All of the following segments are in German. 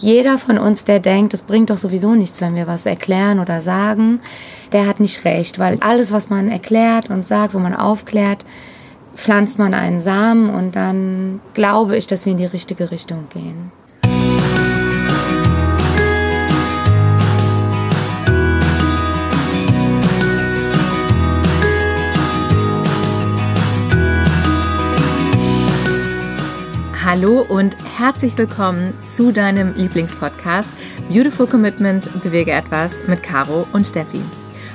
jeder von uns, der denkt, es bringt doch sowieso nichts, wenn wir was erklären oder sagen, der hat nicht recht, weil alles, was man erklärt und sagt, wo man aufklärt, pflanzt man einen Samen und dann glaube ich, dass wir in die richtige Richtung gehen. Hallo und herzlich willkommen zu deinem Lieblingspodcast Beautiful Commitment Bewege etwas mit Caro und Steffi.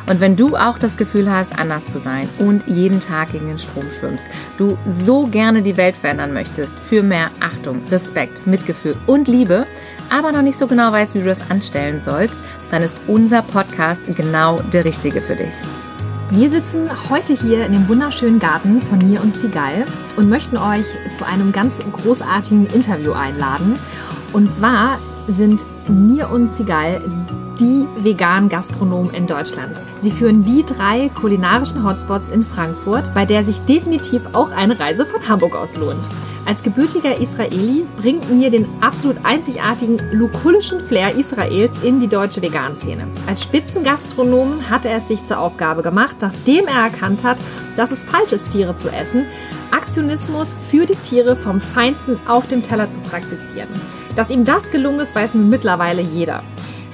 Und wenn du auch das Gefühl hast, anders zu sein und jeden Tag gegen den Strom schwimmst, du so gerne die Welt verändern möchtest für mehr Achtung, Respekt, Mitgefühl und Liebe, aber noch nicht so genau weißt, wie du das anstellen sollst, dann ist unser Podcast genau der richtige für dich. Wir sitzen heute hier in dem wunderschönen Garten von mir und Sigal und möchten euch zu einem ganz großartigen Interview einladen. Und zwar sind Nir und Sigal die veganen Gastronomen in Deutschland. Sie führen die drei kulinarischen Hotspots in Frankfurt, bei der sich definitiv auch eine Reise von Hamburg aus lohnt. Als gebürtiger Israeli bringt mir den absolut einzigartigen lukulischen Flair Israels in die deutsche Vegan-Szene. Als Spitzengastronom hat er es sich zur Aufgabe gemacht, nachdem er erkannt hat, dass es falsch ist, Tiere zu essen, Aktionismus für die Tiere vom Feinsten auf dem Teller zu praktizieren. Dass ihm das gelungen ist, weiß mittlerweile jeder.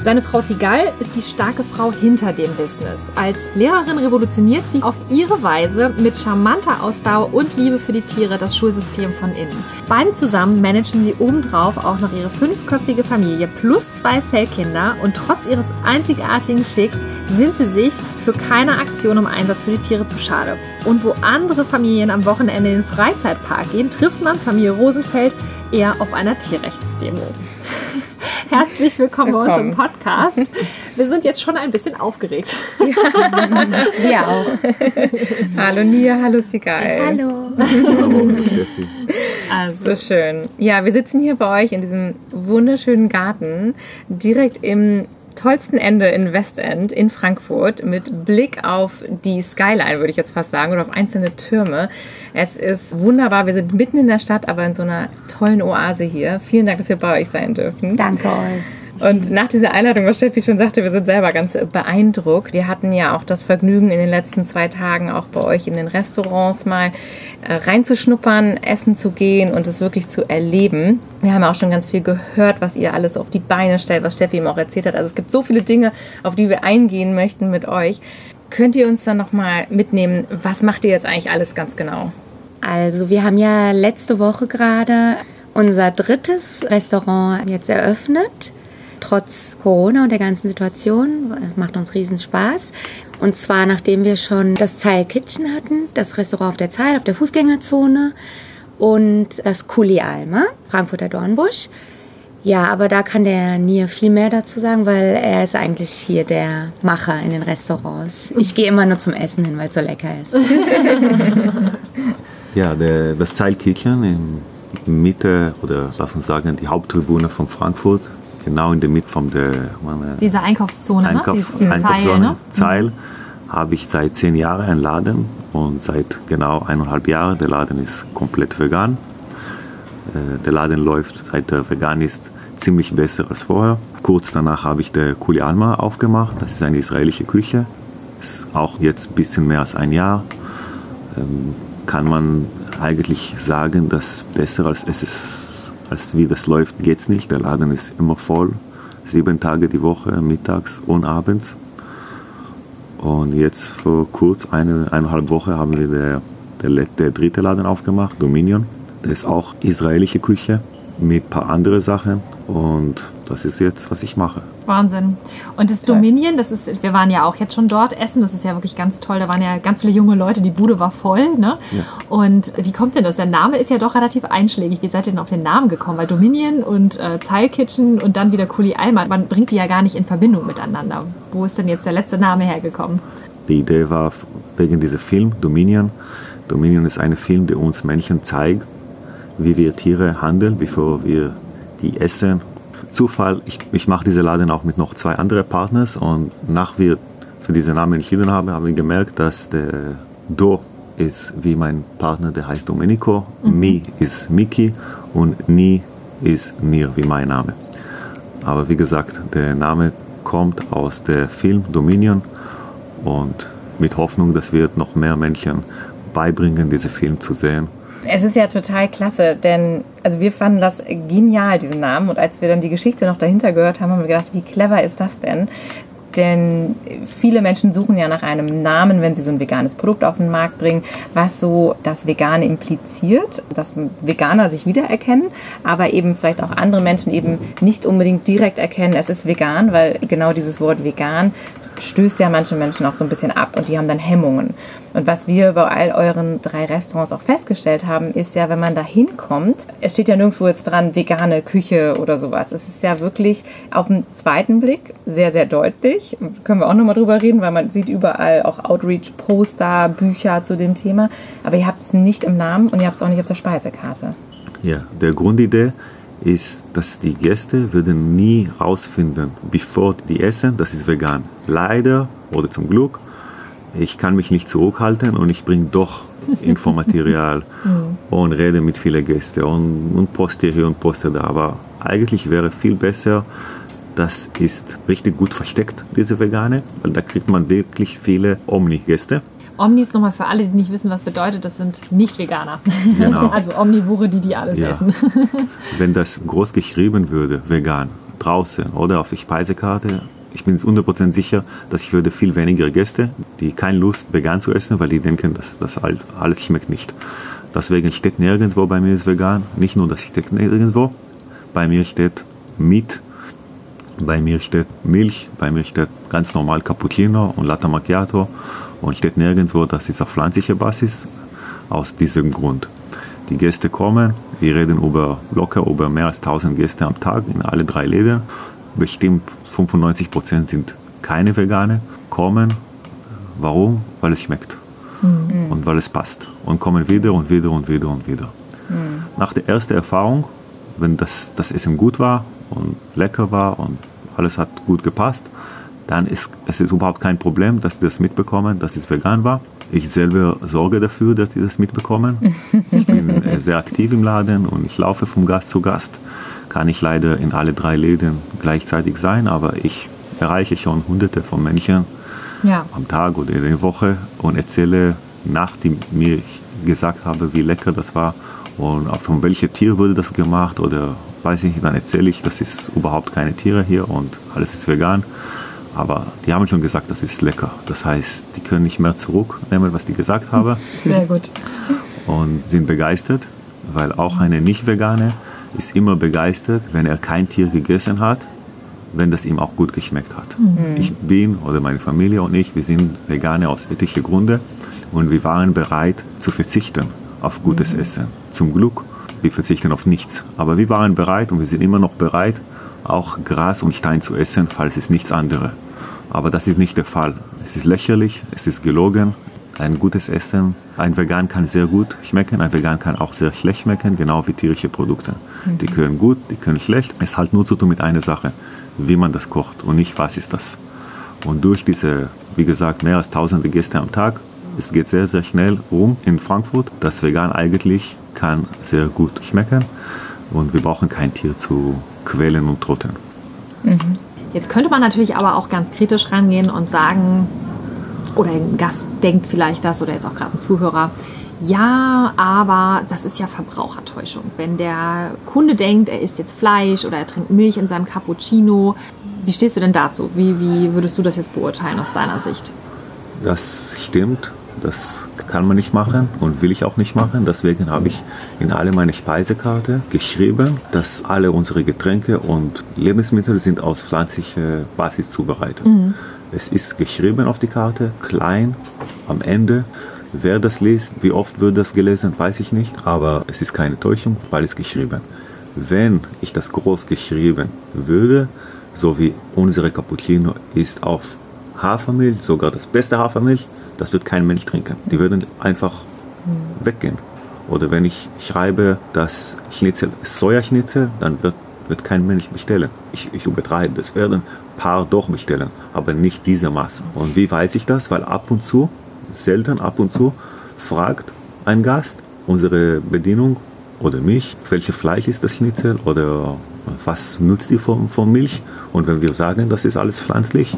Seine Frau Sigal ist die starke Frau hinter dem Business. Als Lehrerin revolutioniert sie auf ihre Weise mit charmanter Ausdauer und Liebe für die Tiere das Schulsystem von innen. Beide zusammen managen sie obendrauf auch noch ihre fünfköpfige Familie plus zwei Fellkinder und trotz ihres einzigartigen Schicks sind sie sich für keine Aktion im Einsatz für die Tiere zu schade. Und wo andere Familien am Wochenende in den Freizeitpark gehen, trifft man Familie Rosenfeld eher auf einer Tierrechtsdemo. Herzlich willkommen, willkommen, bei uns im Podcast. Wir sind jetzt schon ein bisschen aufgeregt. Ja, wir auch. hallo Nia, hallo Sigal. Hallo. Hallo. Also. So schön. Ja, wir sitzen hier bei euch in diesem wunderschönen Garten, direkt im tollsten Ende in Westend in Frankfurt mit Blick auf die Skyline, würde ich jetzt fast sagen, oder auf einzelne Türme. Es ist wunderbar. Wir sind mitten in der Stadt, aber in so einer tollen Oase hier. Vielen Dank, dass wir bei euch sein dürfen. Danke euch. Und nach dieser Einladung, was Steffi schon sagte, wir sind selber ganz beeindruckt. Wir hatten ja auch das Vergnügen, in den letzten zwei Tagen auch bei euch in den Restaurants mal äh, reinzuschnuppern, essen zu gehen und es wirklich zu erleben. Wir haben auch schon ganz viel gehört, was ihr alles auf die Beine stellt, was Steffi ihm auch erzählt hat. Also es gibt so viele Dinge, auf die wir eingehen möchten mit euch. Könnt ihr uns dann nochmal mitnehmen, was macht ihr jetzt eigentlich alles ganz genau? Also wir haben ja letzte Woche gerade unser drittes Restaurant jetzt eröffnet trotz Corona und der ganzen Situation. Es macht uns riesen Spaß. Und zwar nachdem wir schon das Zeil Kitchen hatten, das Restaurant auf der Zeil, auf der Fußgängerzone und das Kuli Alma, Frankfurter Dornbusch. Ja, aber da kann der Nier viel mehr dazu sagen, weil er ist eigentlich hier der Macher in den Restaurants. Ich gehe immer nur zum Essen hin, weil es so lecker ist. ja, der, das Zeil Kitchen in Mitte oder lass uns sagen die Haupttribune von Frankfurt genau in der Mitte von der Diese Einkaufszone, Einkauf, ne? Die, die Einkaufszone, Zeil, ne? Mhm. habe ich seit zehn Jahren einen Laden und seit genau eineinhalb Jahren, der Laden ist komplett vegan. Äh, der Laden läuft, seit er vegan ist, ziemlich besser als vorher. Kurz danach habe ich der Kuli Alma aufgemacht, das ist eine israelische Küche. Ist auch jetzt ein bisschen mehr als ein Jahr. Ähm, kann man eigentlich sagen, dass besser als es ist als wie das läuft, geht es nicht. Der Laden ist immer voll, sieben Tage die Woche, mittags und abends. Und jetzt vor kurz, eine, eineinhalb Wochen, haben wir der, der, der dritte Laden aufgemacht, Dominion. Das ist auch israelische Küche mit ein paar anderen Sachen. Und das ist jetzt, was ich mache. Wahnsinn. Und das Dominion, das ist, wir waren ja auch jetzt schon dort essen, das ist ja wirklich ganz toll. Da waren ja ganz viele junge Leute, die Bude war voll. Ne? Ja. Und wie kommt denn das? Der Name ist ja doch relativ einschlägig. Wie seid ihr denn auf den Namen gekommen? Weil Dominion und äh, Zeil Kitchen und dann wieder Kuli Alma, man bringt die ja gar nicht in Verbindung miteinander. Wo ist denn jetzt der letzte Name hergekommen? Die Idee war wegen diesem Film Dominion. Dominion ist ein Film, der uns Menschen zeigt, wie wir Tiere handeln, bevor wir die essen. Zufall, ich, ich mache diese Laden auch mit noch zwei anderen Partners und nach wir für diesen Namen entschieden haben, haben wir gemerkt, dass der Do ist wie mein Partner, der heißt Domenico, mhm. Mi ist Miki und Ni ist Nir wie mein Name. Aber wie gesagt, der Name kommt aus dem Film Dominion und mit Hoffnung, dass wir noch mehr Menschen beibringen, diesen Film zu sehen. Es ist ja total klasse, denn also wir fanden das genial, diesen Namen. Und als wir dann die Geschichte noch dahinter gehört haben, haben wir gedacht, wie clever ist das denn? Denn viele Menschen suchen ja nach einem Namen, wenn sie so ein veganes Produkt auf den Markt bringen, was so das Vegane impliziert, dass Veganer sich wiedererkennen, aber eben vielleicht auch andere Menschen eben nicht unbedingt direkt erkennen, es ist vegan, weil genau dieses Wort vegan stößt ja manche Menschen auch so ein bisschen ab und die haben dann Hemmungen. Und was wir bei all euren drei Restaurants auch festgestellt haben, ist ja, wenn man da hinkommt, es steht ja nirgendwo jetzt dran, vegane Küche oder sowas. Es ist ja wirklich auf den zweiten Blick sehr, sehr deutlich. Können wir auch nochmal drüber reden, weil man sieht überall auch Outreach-Poster, Bücher zu dem Thema. Aber ihr habt es nicht im Namen und ihr habt es auch nicht auf der Speisekarte. Ja, der Grundidee ist, dass die Gäste würden nie rausfinden, bevor die essen, das ist vegan. Leider oder zum Glück, ich kann mich nicht zurückhalten und ich bringe doch Infomaterial und rede mit vielen Gästen und, und poste hier und poste da. Aber eigentlich wäre viel besser, das ist richtig gut versteckt, diese Vegane, weil da kriegt man wirklich viele Omni-Gäste. Omnis nochmal für alle, die nicht wissen, was bedeutet, das sind Nicht-Veganer. Genau. Also Omnivore, die die alles Ja. essen. Wenn das groß geschrieben würde, vegan, draußen oder auf der Speisekarte, ich bin 100% sicher, dass ich würde viel weniger Gäste, die keine Lust vegan zu essen, weil die denken, dass das all- alles schmeckt nicht. Deswegen steht nirgendwo bei mir ist vegan. Nicht nur, das steht nirgendwo. Bei mir steht Meat, bei mir steht Milch, bei mir steht ganz normal Cappuccino und Latte Macchiato und steht nirgendwo, das ist auf pflanzlicher Basis, aus diesem Grund. Die Gäste kommen, wir reden über locker über mehr als 1000 Gäste am Tag in alle drei Läden. Bestimmt 95% sind keine Vegane, kommen. Warum? Weil es schmeckt und weil es passt und kommen wieder und wieder und wieder und wieder. Nach der ersten Erfahrung, wenn das, das Essen gut war und lecker war und alles hat gut gepasst, dann ist es ist überhaupt kein Problem, dass die das mitbekommen, dass es vegan war. Ich selber sorge dafür, dass die das mitbekommen. Ich bin äh, sehr aktiv im Laden und ich laufe von Gast zu Gast. Kann ich leider in alle drei Läden gleichzeitig sein, aber ich erreiche schon hunderte von Menschen Ja. am Tag oder in der Woche und erzähle, nachdem mir ich gesagt habe, wie lecker das war und von welchem Tier wurde das gemacht oder weiß ich nicht, dann erzähle ich, das ist überhaupt keine Tiere hier und alles ist vegan. Aber die haben schon gesagt, das ist lecker. Das heißt, die können nicht mehr zurücknehmen, was die gesagt haben Sehr gut. und sind begeistert, weil auch eine Nicht-Vegane ist immer begeistert, wenn er kein Tier gegessen hat, wenn das ihm auch gut geschmeckt hat. Ich bin oder meine Familie und ich, wir sind Veganer aus ethischen Gründen und wir waren bereit zu verzichten auf gutes Essen. Zum Glück, wir verzichten auf nichts, aber wir waren bereit und wir sind immer noch bereit, auch Gras und Stein zu essen, falls es nichts anderes. Aber das ist nicht der Fall. Es ist lächerlich, es ist gelogen. Ein gutes Essen, ein Vegan kann sehr gut schmecken, ein Vegan kann auch sehr schlecht schmecken, genau wie tierische Produkte. Die können gut, die können schlecht. Es hat nur zu tun mit einer Sache, wie man das kocht und nicht, was ist das. Und durch diese, wie gesagt, mehr als tausende Gäste am Tag, es geht sehr, sehr schnell um in Frankfurt. Das Vegan eigentlich kann sehr gut schmecken und wir brauchen kein Tier zu quälen und trotten. Jetzt könnte man natürlich aber auch ganz kritisch rangehen und sagen, oder ein Gast denkt vielleicht das oder jetzt auch gerade ein Zuhörer, ja, aber das ist ja Verbrauchertäuschung. Wenn der Kunde denkt, er isst jetzt Fleisch oder er trinkt Milch in seinem Cappuccino, wie stehst du denn dazu? Wie, wie würdest du das jetzt beurteilen aus deiner Sicht? Das stimmt, das kann man nicht machen und will ich auch nicht machen. Deswegen habe ich in alle meine Speisekarte geschrieben, dass alle unsere Getränke und Lebensmittel sind aus pflanzlicher Basis zubereitet. Es ist geschrieben auf die Karte, klein am Ende. Wer das liest, wie oft wird das gelesen, weiß ich nicht, aber es ist keine Täuschung, weil es geschrieben. Wenn ich das groß geschrieben würde, so wie unsere Cappuccino ist auf Hafermilch, sogar das beste Hafermilch, das wird kein Mensch trinken. Die würden einfach weggehen. Oder wenn ich schreibe, das Schnitzel ist Sojaschnitzel, dann wird, wird kein Mensch bestellen. Ich, ich übertreibe, das werden ein paar doch bestellen, aber nicht diese Masse. Und wie weiß ich das? Weil ab und zu, selten ab und zu, fragt ein Gast unsere Bedienung oder mich, welches Fleisch ist das Schnitzel oder Was nutzt ihr von, von Milch? Und wenn wir sagen, das ist alles pflanzlich,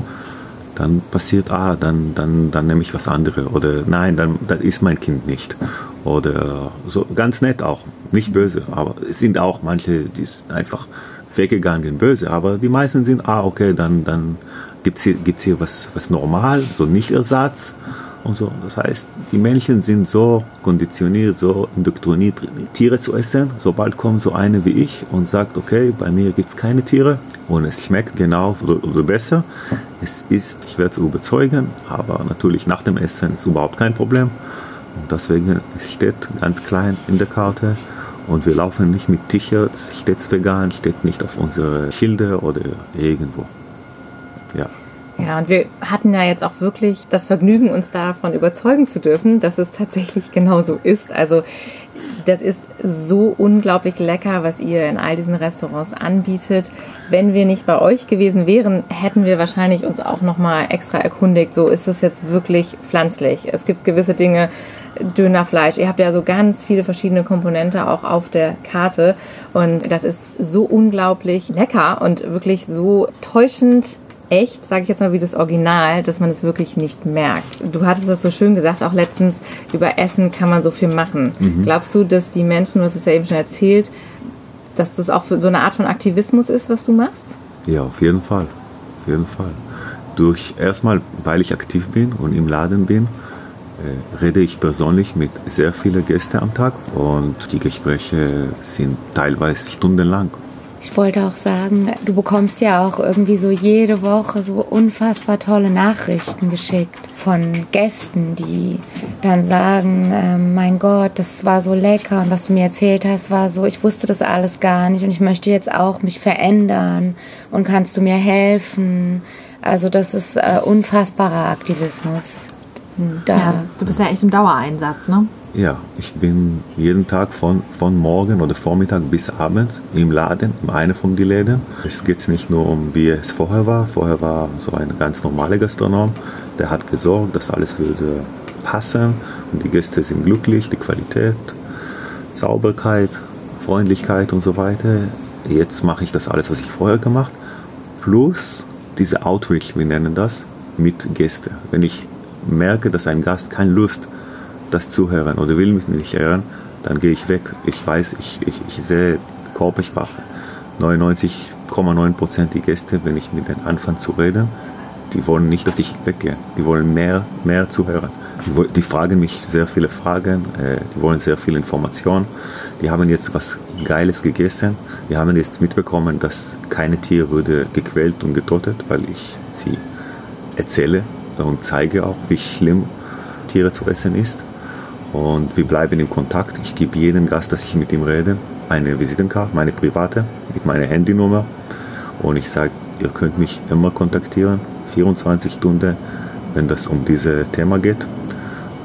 dann passiert, ah, dann, dann, dann nehme ich was anderes. Oder nein, dann, das ist mein Kind nicht. Oder so ganz nett auch, nicht böse, aber es sind auch manche, die sind einfach weggegangen böse, aber die meisten sind, ah, okay, dann, dann gibt es hier, gibt's hier was, was normal, so Nicht-Ersatz und so. Das heißt, die Männchen sind so konditioniert, so indoktriniert, Tiere zu essen. Sobald kommt so eine wie ich und sagt, okay, bei mir gibt es keine Tiere und es schmeckt genau oder, oder besser. Es ist, ich werde es überzeugen, aber natürlich nach dem Essen ist überhaupt kein Problem. Und deswegen es steht ganz klein in der Karte und wir laufen nicht mit T-Shirts, steht vegan, steht nicht auf unsere Schilder oder irgendwo. Ja. Und wir hatten ja jetzt auch wirklich das Vergnügen, uns davon überzeugen zu dürfen, dass es tatsächlich genauso ist. Also das ist so unglaublich lecker, was ihr in all diesen Restaurants anbietet. Wenn wir nicht bei euch gewesen wären, hätten wir wahrscheinlich uns auch noch mal extra erkundigt. So ist es jetzt wirklich pflanzlich. Es gibt gewisse Dinge, Dönerfleisch. Ihr habt ja so ganz viele verschiedene Komponente auch auf der Karte und das ist so unglaublich lecker und wirklich so täuschend echt, sage ich jetzt mal wie das Original, dass man es wirklich nicht merkt. Du hattest das so schön gesagt, auch letztens, über Essen kann man so viel machen. Mhm. Glaubst du, dass die Menschen, du hast es ja eben schon erzählt, dass das auch so eine Art von Aktivismus ist, was du machst? Ja, auf jeden Fall. Auf jeden Fall. Durch erstmal, weil ich aktiv bin und im Laden bin, äh, rede ich persönlich mit sehr vielen Gästen am Tag und die Gespräche sind teilweise stundenlang. Ich wollte auch sagen, du bekommst ja auch irgendwie so jede Woche so unfassbar tolle Nachrichten geschickt von Gästen, die dann sagen, äh, mein Gott, das war so lecker und was du mir erzählt hast, war so, ich wusste das alles gar nicht und ich möchte jetzt auch mich verändern und kannst du mir helfen? Also das ist äh, unfassbarer Aktivismus. Da. Ja, du bist ja echt im Dauereinsatz, ne? Ja, ich bin jeden Tag von, von morgen oder Vormittag bis Abend im Laden, in einem von den Läden. Es geht nicht nur um, wie es vorher war. Vorher war so ein ganz normaler Gastronom, der hat gesorgt, dass alles würde passen und die Gäste sind glücklich, die Qualität, Sauberkeit, Freundlichkeit und so weiter. Jetzt mache ich das alles, was ich vorher gemacht plus diese Outreach, wir nennen das, mit Gästen. Wenn ich merke, dass ein Gast keine Lust das zu hören oder will mich nicht hören, dann gehe ich weg. Ich weiß, ich, ich, ich sehe Körpersprache. 99,9 Prozent die Gäste, wenn ich mit denen anfange zu reden, die wollen nicht, dass ich weggehe. Die wollen mehr, mehr zuhören. Die, die fragen mich sehr viele Fragen, äh, die wollen sehr viel Information. Die haben jetzt was Geiles gegessen. Die haben jetzt mitbekommen, dass keine Tier wurde gequält und getötet, weil ich sie erzähle und zeige auch, wie schlimm Tiere zu essen ist. Und wir bleiben in Kontakt. Ich gebe jedem Gast, dass ich mit ihm rede, eine Visitenkarte, meine private, mit meiner Handynummer. Und ich sage, ihr könnt mich immer kontaktieren, 24 Stunden, wenn das um dieses Thema geht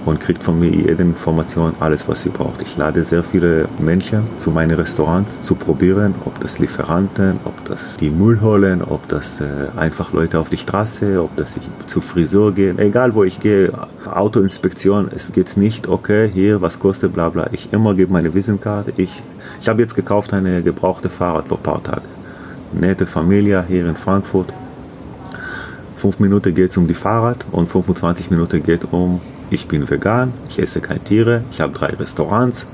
und kriegt von mir jede Information, alles was sie braucht. Ich lade sehr viele Menschen zu meinen Restaurants zu probieren, ob das Lieferanten, ob das die Müll holen, ob das äh, einfach Leute auf die Straße, ob das ich zu Friseur gehen, egal wo ich gehe, Autoinspektion, es geht nicht, okay, hier, was kostet, bla bla. Ich immer gebe meine Visitenkarte. Ich, ich habe jetzt gekauft eine gebrauchte Fahrrad vor ein paar Tagen. Nette Familie hier in Frankfurt. Fünf Minuten geht es um die Fahrrad und 25 Minuten geht um ich bin vegan, ich esse keine Tiere, ich habe drei Restaurants,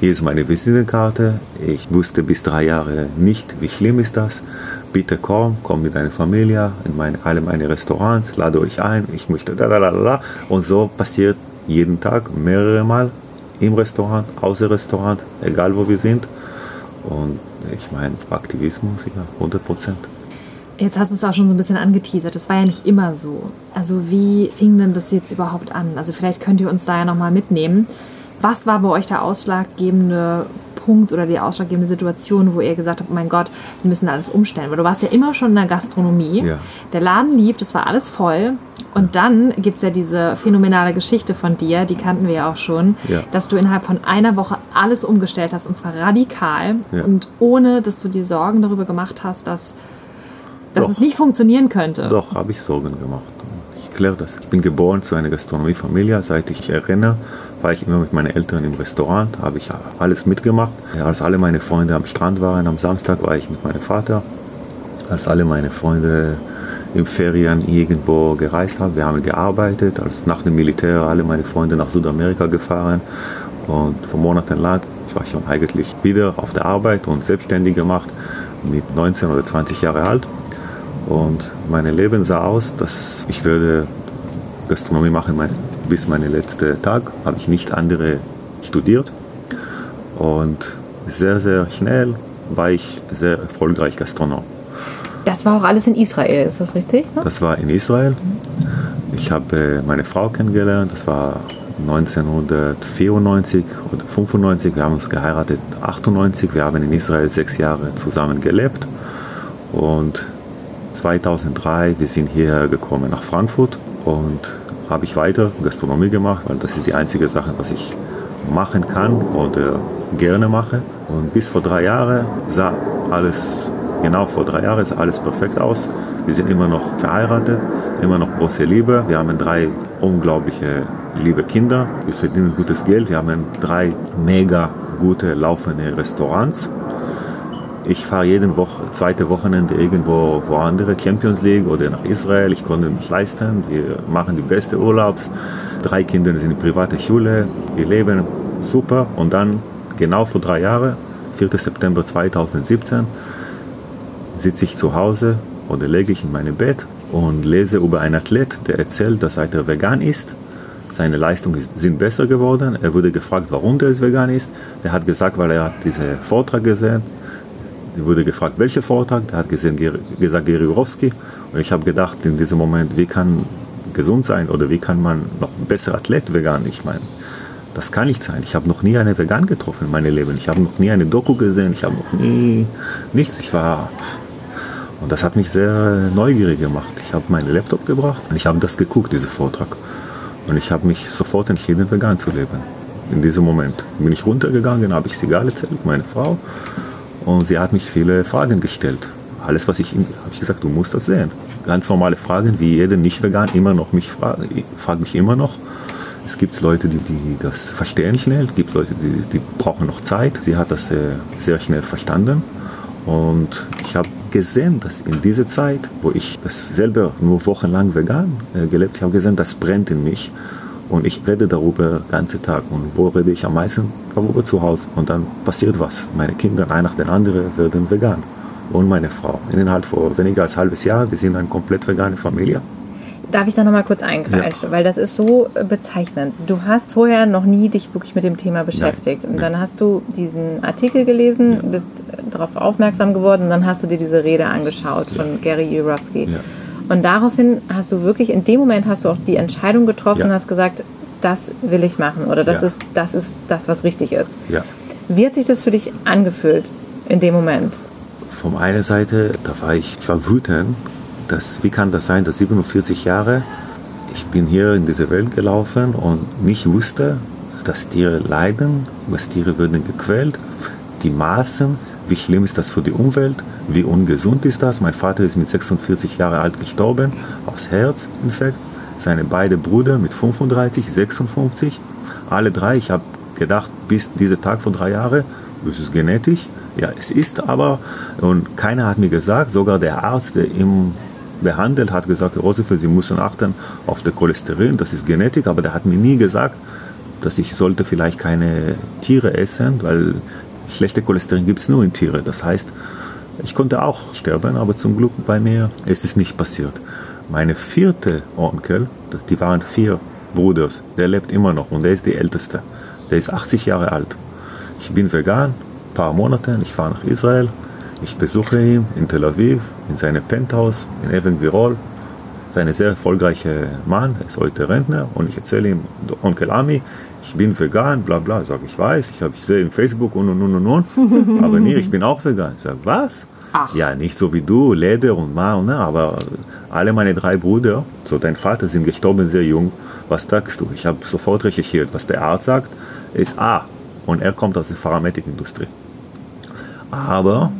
hier ist meine Visitenkarte. Ich wusste bis drei Jahre nicht, wie schlimm ist das. Bitte komm, komm mit deiner Familie in meine, alle meine Restaurants, lade euch ein, ich möchte da, da, da, da. Und so passiert jeden Tag mehrere Mal im Restaurant, außer Restaurant, egal wo wir sind. Und ich meine, Aktivismus, ja, 100 Prozent. Jetzt hast du es auch schon so ein bisschen angeteasert. Das war ja nicht immer so. Also wie fing denn das jetzt überhaupt an? Also vielleicht könnt ihr uns da ja nochmal mitnehmen. Was war bei euch der ausschlaggebende Punkt oder die ausschlaggebende Situation, wo ihr gesagt habt, oh mein Gott, wir müssen alles umstellen? Weil du warst ja immer schon in der Gastronomie. Ja. Der Laden lief, das war alles voll. Und dann gibt es ja diese phänomenale Geschichte von dir, die kannten wir ja auch schon, ja. dass du innerhalb von einer Woche alles umgestellt hast und zwar radikal ja. und ohne, dass du dir Sorgen darüber gemacht hast, dass dass Doch. es nicht funktionieren könnte. Doch, habe ich Sorgen gemacht. Ich kläre das. Ich bin geboren zu einer Gastronomiefamilie. Seit ich erinnere, war ich immer mit meinen Eltern im Restaurant, habe ich alles mitgemacht. Als alle meine Freunde am Strand waren, am Samstag war ich mit meinem Vater. Als alle meine Freunde im Ferien irgendwo gereist haben, wir haben gearbeitet. Als nach dem Militär alle meine Freunde nach Südamerika gefahren und vor Monaten lang war ich schon eigentlich wieder auf der Arbeit und selbstständig gemacht mit 19 oder 20 Jahre alt. Und mein Leben sah aus, dass ich würde Gastronomie machen mein, bis mein letzter Tag. Habe ich nicht andere studiert. Und sehr, sehr schnell war ich sehr erfolgreich Gastronom. Das war auch alles in Israel, ist das richtig? Ne? Das war in Israel. Ich habe äh, meine Frau kennengelernt, das war 1994 oder 95. Wir haben uns geheiratet 98. Wir haben in Israel sechs Jahre zusammen gelebt. Und 2003, wir sind hierher gekommen nach Frankfurt und habe ich weiter Gastronomie gemacht, weil das ist die einzige Sache, was ich machen kann oder gerne mache. Und bis vor drei Jahren sah alles, genau vor drei Jahren sah alles perfekt aus. Wir sind immer noch verheiratet, immer noch große Liebe. Wir haben drei unglaubliche liebe Kinder. Wir verdienen gutes Geld. Wir haben drei mega gute laufende Restaurants. Ich fahre jeden Woche, zweite Wochenende irgendwo wo andere Champions League oder nach Israel. Ich konnte mich leisten. Wir machen die beste Urlaubs. Drei Kinder sind in privater Schule. Wir leben super. Und dann genau vor drei Jahren, 4. September 2017, sitze ich zu Hause oder lege ich in meinem Bett und lese über einen Athlet, der erzählt, dass er vegan ist. Seine Leistungen sind besser geworden. Er wurde gefragt, warum der vegan ist. Er hat gesagt, weil er hat diesen Vortrag gesehen. Wurde gefragt, welcher Vortrag. Er hat gesehen, gesagt, Gary Urowski. Und ich habe gedacht, in diesem Moment, wie kann gesund sein oder wie kann man noch ein besserer Athlet vegan? Ich meine, das kann nicht sein. Ich habe noch nie einen Vegan getroffen in meinem Leben. Ich habe noch nie eine Doku gesehen. Ich habe noch nie nichts. Ich war und das hat mich sehr neugierig gemacht. Ich habe meinen Laptop gebracht und ich habe das geguckt, diesen Vortrag. Und ich habe mich sofort entschieden, vegan zu leben. In diesem Moment bin ich runtergegangen, habe ich Sigal erzählt, meine Frau. Und sie hat mich viele Fragen gestellt. Alles, was ich, habe ich gesagt, du musst das sehen. Ganz normale Fragen, wie jeder Nicht-Vegan immer noch mich fragt, fragt mich immer noch. Es gibt Leute, die, die das verstehen schnell, es gibt Leute, die, die brauchen noch Zeit. Sie hat das sehr, sehr schnell verstanden. Und ich habe gesehen, dass in dieser Zeit, wo ich das selber nur wochenlang vegan äh, gelebt habe, gesehen, das brennt in mich. Und ich rede darüber den ganzen Tag. Und wo rede ich am meisten? Darüber zu Hause. Und dann passiert was. Meine Kinder, ein nach dem anderen, werden vegan. Und meine Frau. Innerhalb von weniger als ein halbes Jahr, wir sind eine komplett vegane Familie. Darf ich da noch mal kurz eingreifen? Ja. Weil das ist so äh, bezeichnend. Du hast vorher noch nie dich wirklich mit dem Thema beschäftigt. Nein. Und dann hast du diesen Artikel gelesen, ja. bist darauf aufmerksam geworden und dann hast du dir diese Rede angeschaut von Gary Jurowski. Und daraufhin hast du wirklich, in dem Moment hast du auch die Entscheidung getroffen und hast gesagt, das will ich machen oder das, ist, das ist das, was richtig ist. Wie hat sich das für dich angefühlt in dem Moment? Von einer Seite, da war ich, ich war wütend, das, wie kann das sein, dass 47 Jahre ich bin hier in diese Welt gelaufen und nicht wusste, dass Tiere leiden, dass Tiere würden gequält, die Maßen, wie schlimm ist das für die Umwelt, wie ungesund ist das. Mein Vater ist mit 46 Jahren alt gestorben, aus Herzinfekt. Seine beiden Brüder mit 35, 56, alle drei. Ich habe gedacht, bis dieser Tag von drei Jahren, das ist genetisch. Ja, es ist aber, und keiner hat mir gesagt, sogar der Arzt, der im behandelt, hat gesagt, Rosefeld, Sie müssen achten auf das Cholesterin, das ist Genetik, aber der hat mir nie gesagt, dass ich sollte vielleicht keine Tiere essen, weil schlechte Cholesterin gibt es nur in Tiere. Das heißt, ich konnte auch sterben, aber zum Glück bei mir ist es nicht passiert. Meine vierte Onkel, das, die waren vier Brüder, der lebt immer noch und der ist der älteste. Der ist 80 Jahre alt. Ich bin vegan, ein paar Monate, ich fahre nach Israel, ich besuche ihn in Tel Aviv, in seinem Penthouse in Evan-Virol. Sein sehr erfolgreicher Mann, er ist heute Rentner und ich erzähle ihm, Onkel Ami, ich bin vegan, bla bla. Ich sage, ich weiß, ich habe ich sehe in Facebook und und und und und. Aber nee, ich bin auch vegan. Ich sage, was? Ach. Ja, nicht so wie du, Leder und Ma, ne, aber alle meine drei Brüder, so dein Vater, sind gestorben sehr jung. Was sagst du? Ich habe sofort recherchiert, was der Arzt sagt, ist A. Und er kommt aus der Pharmautikindustrie. Aber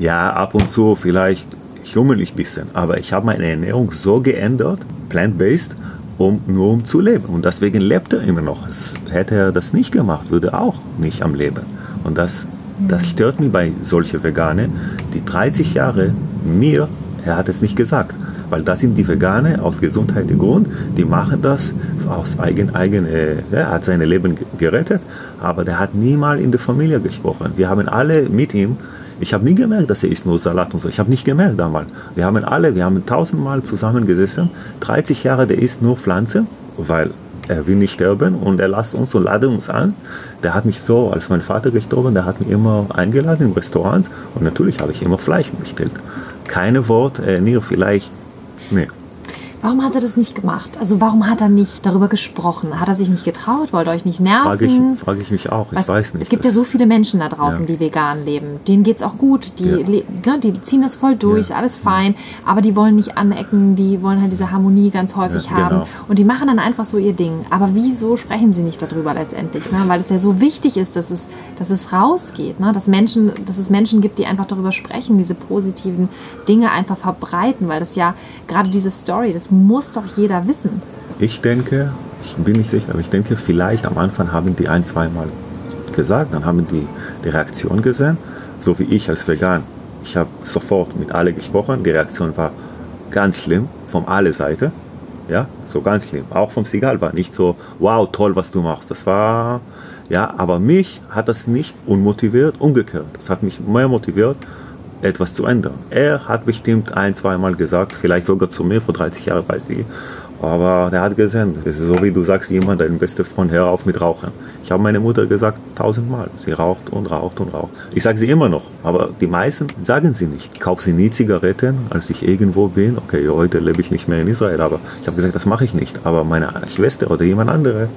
ja, ab und zu vielleicht ein bisschen, aber ich habe meine Ernährung so geändert, plant-based, um, nur um zu leben. Und deswegen lebt er immer noch. Es, hätte er das nicht gemacht, würde er auch nicht am Leben. Und das, das stört mich bei solchen Veganen, die 30 Jahre mir, er hat es nicht gesagt, weil das sind die Veganer aus gesundheitlichen Grund, die machen das aus eigen, eigen äh, er hat sein Leben gerettet, aber der hat niemals in der Familie gesprochen. Wir haben alle mit ihm ich habe nie gemerkt, dass er isst nur Salat und so. Ich habe nicht gemerkt damals. Wir haben alle, wir haben tausendmal zusammengesessen. 30 Jahre, der isst nur Pflanze, weil er will nicht sterben und er lässt uns und ladet uns an. Der hat mich so, als mein Vater gestorben, der hat mich immer eingeladen in Restaurants und natürlich habe ich immer Fleisch bestellt. Keine Wort, äh, nie vielleicht, nee. Warum hat er das nicht gemacht? Also warum hat er nicht darüber gesprochen? Hat er sich nicht getraut? Wollte euch nicht nerven? Frage ich, frage ich mich auch. Ich Was, weiß nicht. Es gibt ja so viele Menschen da draußen, ja. die vegan leben. Denen geht es auch gut. Die, ja. ne, die ziehen das voll durch, ja. alles fein. Aber die wollen nicht anecken. Die wollen halt diese Harmonie ganz häufig haben. Genau. Und die machen dann einfach so ihr Ding. Aber wieso sprechen sie nicht darüber letztendlich? Ne? Weil es ja so wichtig ist, dass es, dass es rausgeht. Ne? Dass, Menschen, dass es Menschen gibt, die einfach darüber sprechen, diese positiven Dinge einfach verbreiten. Weil das ja gerade diese Story, das muss doch jeder wissen. Ich denke, ich bin nicht sicher, aber ich denke, vielleicht am Anfang haben die ein, zweimal gesagt, dann haben die die Reaktion gesehen, so wie ich als Vegan. Ich habe sofort mit alle gesprochen, die Reaktion war ganz schlimm, von alle Seiten. Ja, so ganz schlimm. Auch vom Sigal war nicht so, wow, toll, was du machst. Das war, ja, aber mich hat das nicht unmotiviert, umgekehrt. Das hat mich mehr motiviert, etwas zu ändern. Er hat bestimmt ein, zweimal gesagt, vielleicht sogar zu mir vor 30 Jahren, weiß ich. Aber der hat gesehen, es ist so wie du sagst, jemand, dein bester Freund, hör auf mit Rauchen. Ich habe meine Mutter gesagt tausendmal, sie raucht und raucht und raucht. Ich sage sie immer noch, aber die meisten sagen sie nicht. Ich kaufe sie nie Zigaretten, als ich irgendwo bin. Okay, heute lebe ich nicht mehr in Israel, aber ich habe gesagt, das mache ich nicht. Aber meine Schwester oder jemand andere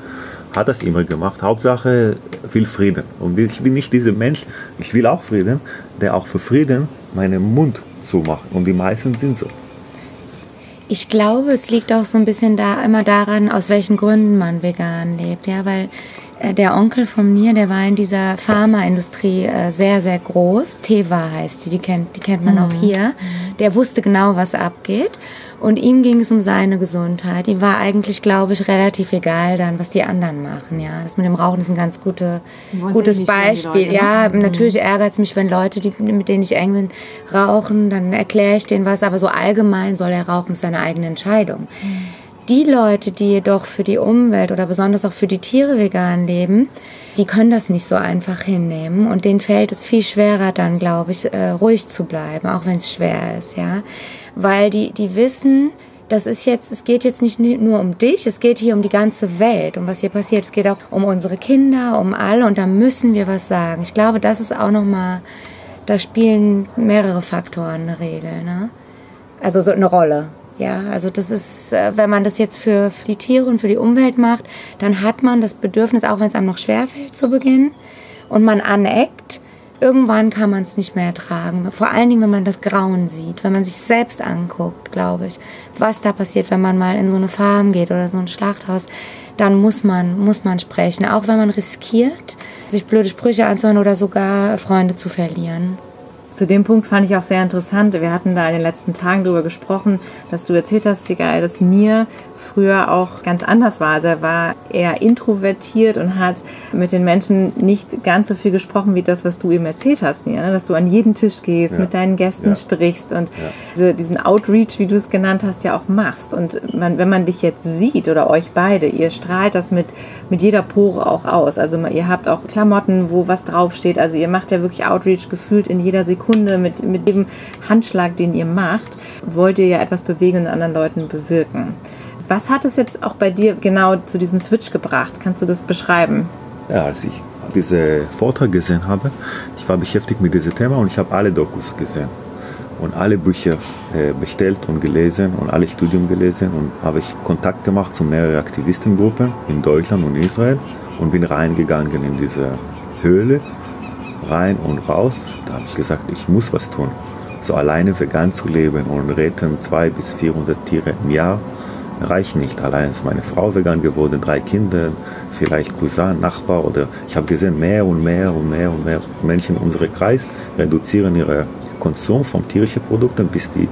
hat das immer gemacht. Hauptsache will Frieden. Und ich bin nicht dieser Mensch, ich will auch Frieden, der auch für Frieden meinen Mund zumacht. Und die meisten sind so. Ich glaube, es liegt auch so ein bisschen da immer daran, aus welchen Gründen man vegan lebt. Ja, weil der Onkel von mir, der war in dieser Pharmaindustrie äh, sehr, sehr groß. Teva heißt sie, die kennt, die kennt man mhm. auch hier. Der wusste genau, was abgeht. Und ihm ging es um seine Gesundheit. Ihm war eigentlich, glaube ich, relativ egal dann, was die anderen machen. Ja, das mit dem Rauchen ist ein ganz gute, gutes Beispiel. Leute, ja, ne? natürlich ärgert es mich, wenn Leute, die, mit denen ich eng bin, rauchen. Dann erkläre ich denen was. Aber so allgemein soll er rauchen, ist seine eigene Entscheidung. Mhm. Die Leute, die jedoch für die Umwelt oder besonders auch für die Tiere vegan leben, die können das nicht so einfach hinnehmen und denen fällt es viel schwerer dann, glaube ich, äh, ruhig zu bleiben, auch wenn es schwer ist, ja weil die, die wissen, das ist jetzt, es geht jetzt nicht nur um dich, es geht hier um die ganze Welt, um was hier passiert. Es geht auch um unsere Kinder, um alle und da müssen wir was sagen. Ich glaube, das ist auch nochmal, da spielen mehrere Faktoren eine Regel, ne? Also so eine Rolle. Ja, also das ist, äh, wenn man das jetzt für, für die Tiere und für die Umwelt macht, dann hat man das Bedürfnis, auch wenn es einem noch schwerfällt zu Beginn und man aneckt, irgendwann kann man es nicht mehr ertragen. Vor allen Dingen, wenn man das Grauen sieht, wenn man sich selbst anguckt, glaube ich, was da passiert, wenn man mal in so eine Farm geht oder so ein Schlachthaus, dann muss man, muss man sprechen, auch wenn man riskiert, sich blöde Sprüche anzuhören oder sogar Freunde zu verlieren. Zu dem Punkt fand ich auch sehr interessant. Wir hatten da in den letzten Tagen darüber gesprochen, dass du erzählt hast, Sigal, dass Mir früher auch ganz anders war. Also er war eher introvertiert und hat mit den Menschen nicht ganz so viel gesprochen wie das, was du ihm erzählt hast, Nia, ne? dass du an jeden Tisch gehst, ja. mit deinen Gästen ja. sprichst und diese, diesen Outreach, wie du es genannt hast, ja auch machst. Und man, wenn man dich jetzt sieht oder euch beide, ihr strahlt das mit, mit jeder Pore auch aus. Also ihr habt auch Klamotten, wo was draufsteht. Also ihr macht ja wirklich Outreach gefühlt in jeder Sekunde mit, mit jedem Handschlag, den ihr macht, wollt ihr ja etwas bewegen und anderen Leuten bewirken. Was hat es jetzt auch bei dir genau zu diesem Switch gebracht? Kannst du das beschreiben? Ja, als ich diese Vortrag gesehen habe, ich war beschäftigt mit diesem Thema und ich habe alle Dokus gesehen und alle Bücher äh, bestellt und gelesen und alle Studien gelesen und habe ich Kontakt gemacht zu mehreren Aktivistengruppen in Deutschland und Israel und bin reingegangen in diese Höhle, rein und raus. Da habe ich gesagt, ich muss was tun. So alleine vegan zu leben und retten 200 bis 400 Tiere im Jahr reicht nicht. Allein ist meine Frau vegan geworden, drei Kinder, vielleicht Cousin, Nachbar oder ich habe gesehen, mehr und mehr und mehr und mehr Menschen in unserem Kreis reduzieren ihren Konsum von tierischen Produkten, bis die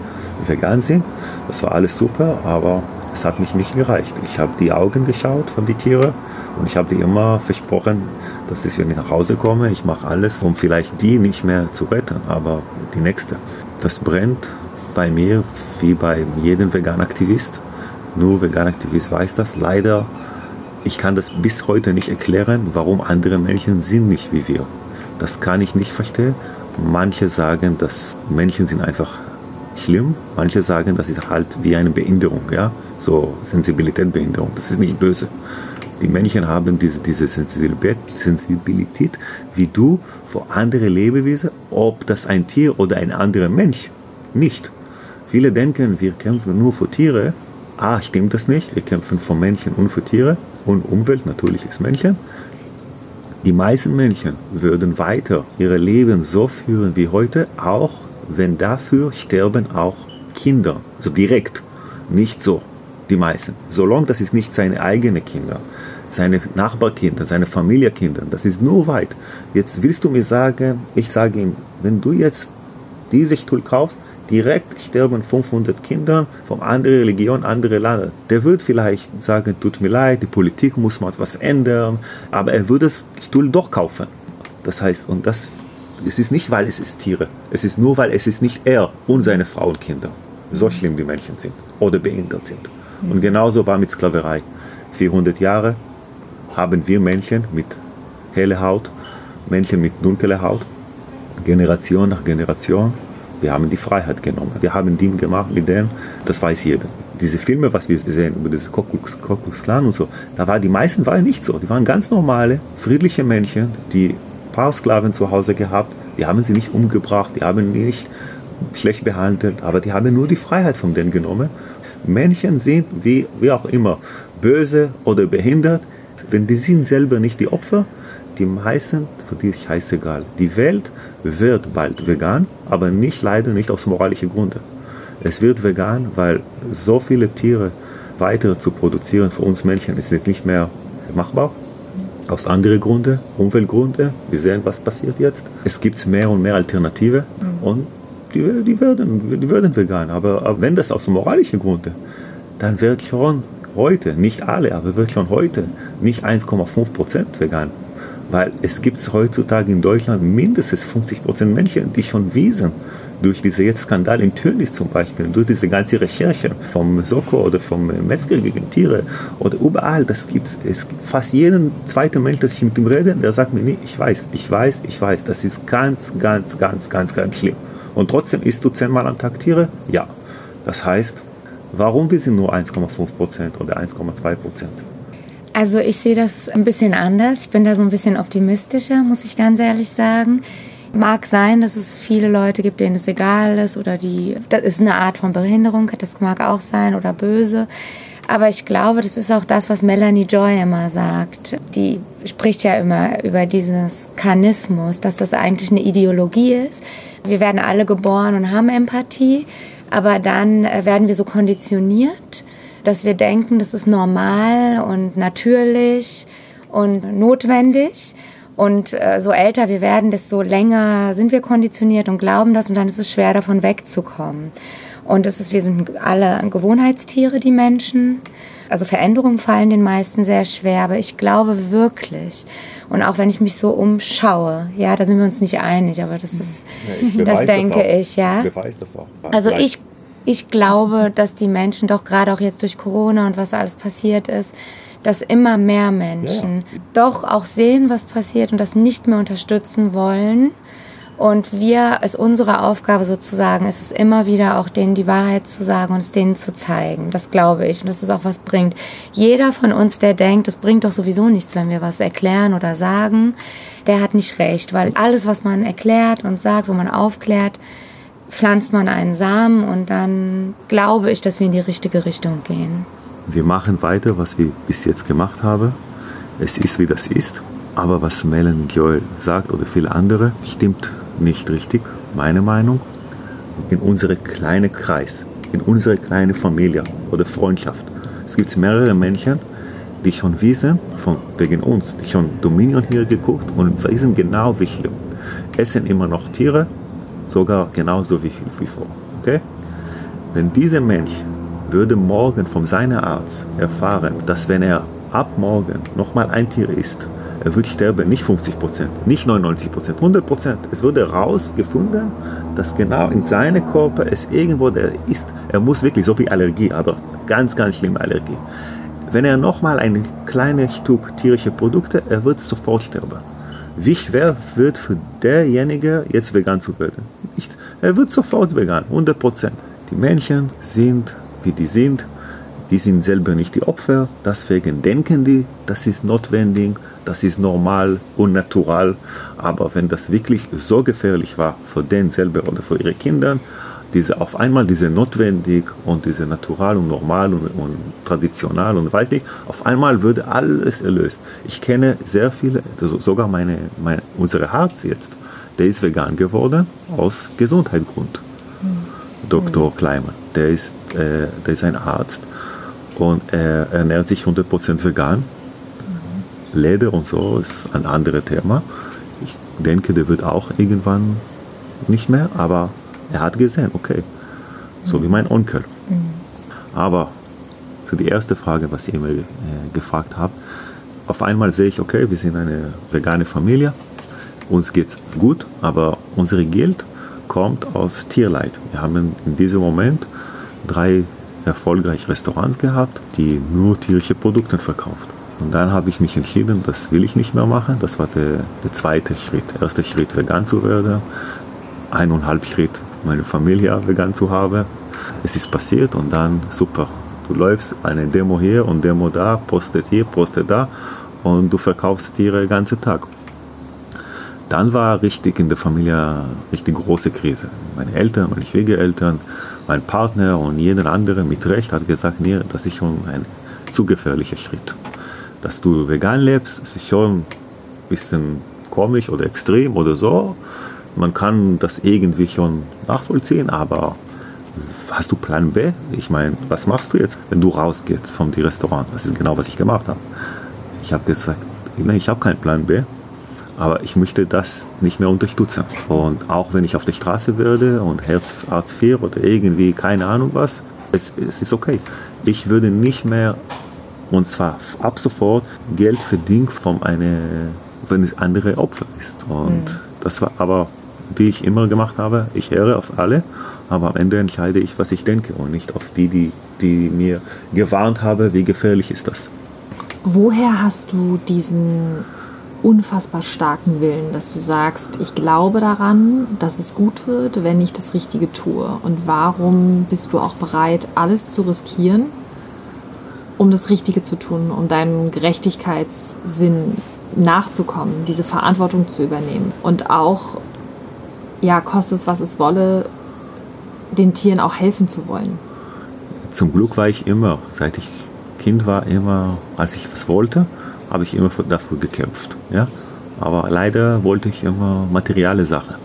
vegan sind. Das war alles super, aber es hat mich nicht gereicht. Ich habe die Augen geschaut von den Tieren und ich habe dir immer versprochen, dass ich, wenn ich nach Hause komme, ich mache alles, um vielleicht die nicht mehr zu retten, aber die nächste. Das brennt bei mir wie bei jedem Vegan-Aktivist. Nur Vegan-Aktivist weiß das. Leider, ich kann das bis heute nicht erklären, warum andere Menschen sind nicht wie wir. Das kann ich nicht verstehen. Manche sagen, dass Menschen sind einfach schlimm. Manche sagen, das ist halt wie eine Behinderung, ja, so Sensibilitätsbehinderung. Das ist nicht böse. Die Männchen haben diese, diese Sensibilität, Sensibilität wie du für andere Lebewesen, ob das ein Tier oder ein anderer Mensch, nicht. Viele denken, wir kämpfen nur für Tiere. Ah, stimmt das nicht. Wir kämpfen für Männchen und für Tiere und Umwelt, natürlich ist Männchen. Die meisten Menschen würden weiter ihre Leben so führen wie heute, auch wenn dafür sterben auch Kinder, so direkt, nicht so die meisten. Solange das ist nicht seine eigenen Kinder, seine Nachbarkinder, seine Familienkinder, das ist nur weit. Jetzt willst du mir sagen, ich sage ihm, wenn du jetzt diese Stuhl kaufst, direkt sterben 500 Kinder von anderer Religion, andere Länder. Der wird vielleicht sagen, tut mir leid, die Politik muss mal etwas ändern, aber er würde das Stuhl doch kaufen. Das heißt, und das, es ist nicht, weil es ist Tiere, es ist nur, weil es ist nicht er und seine Frau und Kinder. So schlimm die Menschen sind oder behindert sind. Und genauso war mit Sklaverei. 400 Jahre haben wir Menschen mit heller Haut, Menschen mit dunkler Haut, Generation nach Generation wir haben die Freiheit genommen. Wir haben die gemacht mit denen, das weiß jeder. Diese Filme, was wir sehen über diese Kuckucks Clan und so, da war die meisten waren nicht so. Die waren ganz normale, friedliche Menschen, die ein paar Sklaven zu Hause gehabt. Die haben sie nicht umgebracht, die haben die nicht schlecht behandelt, aber die haben nur die Freiheit von denen genommen. Menschen sind, wie, wie auch immer, böse oder behindert, denn die sind selber nicht die Opfer, die meisten, für die ist scheißegal. Die Welt wird bald vegan, aber nicht leider nicht aus moralischen Gründen. Es wird vegan, weil so viele Tiere weiter zu produzieren für uns Menschen ist nicht mehr machbar. Aus anderen Gründen, Umweltgründen. Wir sehen, was passiert jetzt. Es gibt mehr und mehr Alternativen mhm. und die, die, werden, die werden vegan. Aber, aber wenn das aus moralischen Gründen, dann wird schon heute, nicht alle, aber wird schon heute nicht 1,5 Prozent vegan. Weil es gibt heutzutage in Deutschland mindestens 50 Prozent Menschen, die schon wissen, durch diese jetzt Skandal in Tönnies zum Beispiel, durch diese ganze Recherche vom Soko oder vom Metzger gegen Tiere oder überall, das gibt's. Es gibt fast jeden zweiten Mensch, dass ich mit ihm rede, der sagt mir, nee, ich weiß, ich weiß, ich weiß, das ist ganz, ganz, ganz, ganz, ganz schlimm. Und trotzdem isst du zehnmal am Tag Tiere? Ja. Das heißt, warum wir sind nur 1,5 Prozent oder 1,2 Prozent? Also ich sehe das ein bisschen anders. Ich bin da so ein bisschen optimistischer, muss ich ganz ehrlich sagen. Mag sein, dass es viele Leute gibt, denen es egal ist oder die, das ist eine Art von Behinderung, das mag auch sein oder böse. Aber ich glaube, das ist auch das, was Melanie Joy immer sagt. Die spricht ja immer über dieses Kanismus, dass das eigentlich eine Ideologie ist. Wir werden alle geboren und haben Empathie, aber dann äh, werden wir so konditioniert dass wir denken, das ist normal und natürlich und notwendig. Und äh, so älter wir werden, desto länger sind wir konditioniert und glauben das und dann ist es schwer davon wegzukommen. Und es ist, wir sind alle Gewohnheitstiere, die Menschen. Also Veränderungen fallen den meisten sehr schwer, aber ich glaube wirklich. Und auch wenn ich mich so umschaue, ja, da sind wir uns nicht einig, aber das ist, ja, das denke das ich, ja. Ich beweise das auch. Also ich ich glaube, dass die Menschen doch gerade auch jetzt durch Corona und was alles passiert ist, dass immer mehr Menschen ja. doch auch sehen, was passiert und das nicht mehr unterstützen wollen. Und wir, es unsere Aufgabe sozusagen, ist es immer wieder auch denen die Wahrheit zu sagen und es denen zu zeigen. Das glaube ich und dass es auch was bringt. Jeder von uns, der denkt, es bringt doch sowieso nichts, wenn wir was erklären oder sagen, der hat nicht recht, weil alles, was man erklärt und sagt, wo man aufklärt, pflanzt man einen Samen und dann glaube ich, dass wir in die richtige Richtung gehen. Wir machen weiter, was wir bis jetzt gemacht haben. Es ist, wie das ist. Aber was Melanie Joel sagt oder viele andere, stimmt nicht richtig, meine Meinung. In unserem kleinen Kreis, in unserer kleinen Familie oder Freundschaft. Es gibt mehrere Menschen, die schon wissen, von, wegen uns, die schon Dominion hier geguckt und wissen genau wie schlimm. Essen immer noch Tiere, sogar genauso wie, wie vor. Okay? Wenn dieser Mensch würde morgen von seinem Arzt erfahren, dass wenn er ab morgen nochmal ein Tier isst, er wird sterben, nicht 50 Prozent, nicht 99 Prozent, 100 Prozent. Es wurde herausgefunden, dass genau in seinem Körper es irgendwo der ist. Er muss wirklich so wie Allergie, aber ganz, ganz schlimme Allergie. Wenn er nochmal ein kleines Stück tierische Produkte, er wird sofort sterben. Wie schwer wird für derjenige jetzt vegan zu werden? Nichts. Er wird sofort vegan, 100 Prozent. Die Menschen sind, wie die sind. Die sind selber nicht die Opfer. Deswegen denken die, das ist notwendig, das ist normal und natural. Aber wenn das wirklich so gefährlich war für den selber oder für ihre Kinder, diese auf einmal diese notwendig und diese natural und normal und, und traditional und weiß nicht, auf einmal würde alles erlöst. Ich kenne sehr viele, sogar meine, meine, unsere Arzt jetzt, der ist vegan geworden aus Gesundheitsgrund. Mhm. Dr. Kleiman, der ist, äh, der ist ein Arzt und er ernährt sich 100% vegan Leder und so ist ein anderes Thema. Ich denke, der wird auch irgendwann nicht mehr, aber er hat gesehen, okay, so wie mein Onkel. Aber zu der ersten Frage, was ihr mir äh, gefragt habt, auf einmal sehe ich, okay, wir sind eine vegane Familie, uns geht's gut, aber unser Geld kommt aus Tierleid. Wir haben in diesem Moment drei erfolgreiche Restaurants gehabt, die nur tierische Produkte verkauft. Und dann habe ich mich entschieden, das will ich nicht mehr machen. Das war der, der zweite Schritt. Erster Schritt, vegan zu werden. Eineinhalb Schritt, meine Familie vegan zu haben. Es ist passiert und dann super. Du läufst eine Demo hier und Demo da, postet hier, postet da und du verkaufst Tiere den ganzen Tag. Dann war richtig in der Familie richtig große Krise. Meine Eltern, meine Schwiegereltern, mein Partner und jeder andere mit Recht hat gesagt, nee, das ist schon ein zu gefährlicher Schritt dass du vegan lebst, ist schon ein bisschen komisch oder extrem oder so. Man kann das irgendwie schon nachvollziehen, aber hast du Plan B? Ich meine, was machst du jetzt, wenn du rausgehst vom Restaurant? Das ist genau, was ich gemacht habe. Ich habe gesagt, ich habe keinen Plan B, aber ich möchte das nicht mehr unterstützen. Und auch wenn ich auf der Straße werde und Herz, Arzt 4 oder irgendwie, keine Ahnung was, es, es ist okay. Ich würde nicht mehr und zwar ab sofort Geld verdient von einer, wenn es andere Opfer ist. Und mhm. das war aber, wie ich immer gemacht habe, ich höre auf alle, aber am Ende entscheide ich, was ich denke und nicht auf die, die, die mir gewarnt haben, wie gefährlich ist das. Woher hast du diesen unfassbar starken Willen, dass du sagst, ich glaube daran, dass es gut wird, wenn ich das Richtige tue? Und warum bist du auch bereit, alles zu riskieren, um das Richtige zu tun, um deinem Gerechtigkeitssinn nachzukommen, diese Verantwortung zu übernehmen und auch, ja, koste es, was es wolle, den Tieren auch helfen zu wollen. Zum Glück war ich immer, seit ich Kind war, immer, als ich was wollte, habe ich immer dafür gekämpft. Ja? Aber leider wollte ich immer materielle Sachen.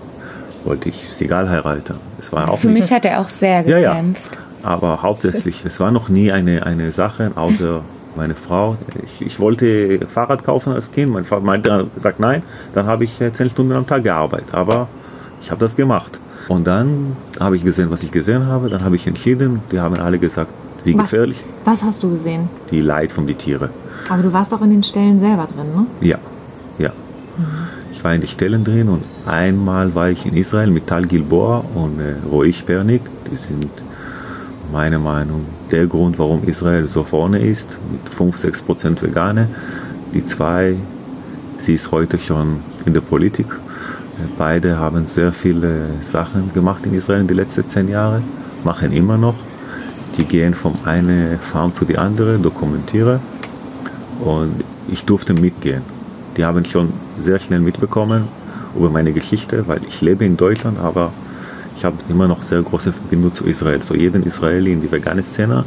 Wollte ich Sigal heiraten. Das war auch Für mich hat er auch sehr gekämpft. Ja, ja. Aber hauptsächlich, es war noch nie eine, eine Sache, außer meine Frau. Ich, ich wollte Fahrrad kaufen als Kind. Mein Vater meinte, sagt nein. Dann habe ich zehn Stunden am Tag gearbeitet. Aber ich habe das gemacht. Und dann habe ich gesehen, was ich gesehen habe. Dann habe ich entschieden. Die haben alle gesagt, wie was, gefährlich. Was hast du gesehen? Die Leid von den Tieren. Aber du warst auch in den Stellen selber drin, ne? Ja, ja. Mhm. Ich war in den Stellen drin und einmal war ich in Israel mit Tal Gilboa und äh, Roy Spernik. Die sind meine Meinung, der Grund, warum Israel so vorne ist, mit 5, 6 Prozent Veganer. Die zwei, sie ist heute schon in der Politik. Beide haben sehr viele Sachen gemacht in Israel in den letzten zehn Jahren, machen immer noch. Die gehen von einer Farm zu der anderen, dokumentieren. Und ich durfte mitgehen. Die haben schon sehr schnell mitbekommen über meine Geschichte, weil ich lebe in Deutschland, aber ich habe immer noch sehr große Verbindung zu Israel. So jeden Israeli in die vegane Szene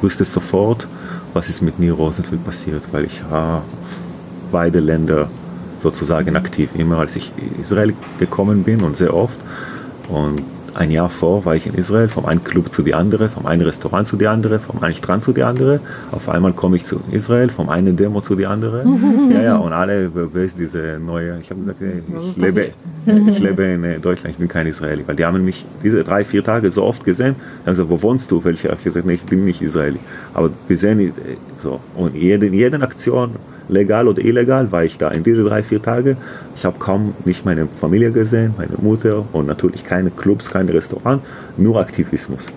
wusste sofort, was ist mit Nir Rosenfeld passiert, weil ich beide Länder sozusagen aktiv, immer als ich in Israel gekommen bin und sehr oft. Und ein Jahr vor war ich in Israel, vom einen Club zu die andere, vom einen Restaurant zu die andere, vom einen Strand zu die andere. Auf einmal komme ich zu Israel, vom einen Demo zu die andere. ja, ja, und alle, wer ist diese neue, ich habe gesagt, ich, lebe, ich lebe in äh, Deutschland, ich bin kein Israeli. Weil die haben mich diese drei, vier Tage so oft gesehen, die haben gesagt, wo wohnst du? Weil ich habe gesagt, nee, ich bin nicht Israeli. Aber wir sehen, äh, so, und jede, jede Aktion, legal oder illegal, war ich da. In diese drei, vier Tage, ich habe kaum nicht meine Familie gesehen, meine Mutter und natürlich keine Clubs, keine Restaurants, nur Aktivismus.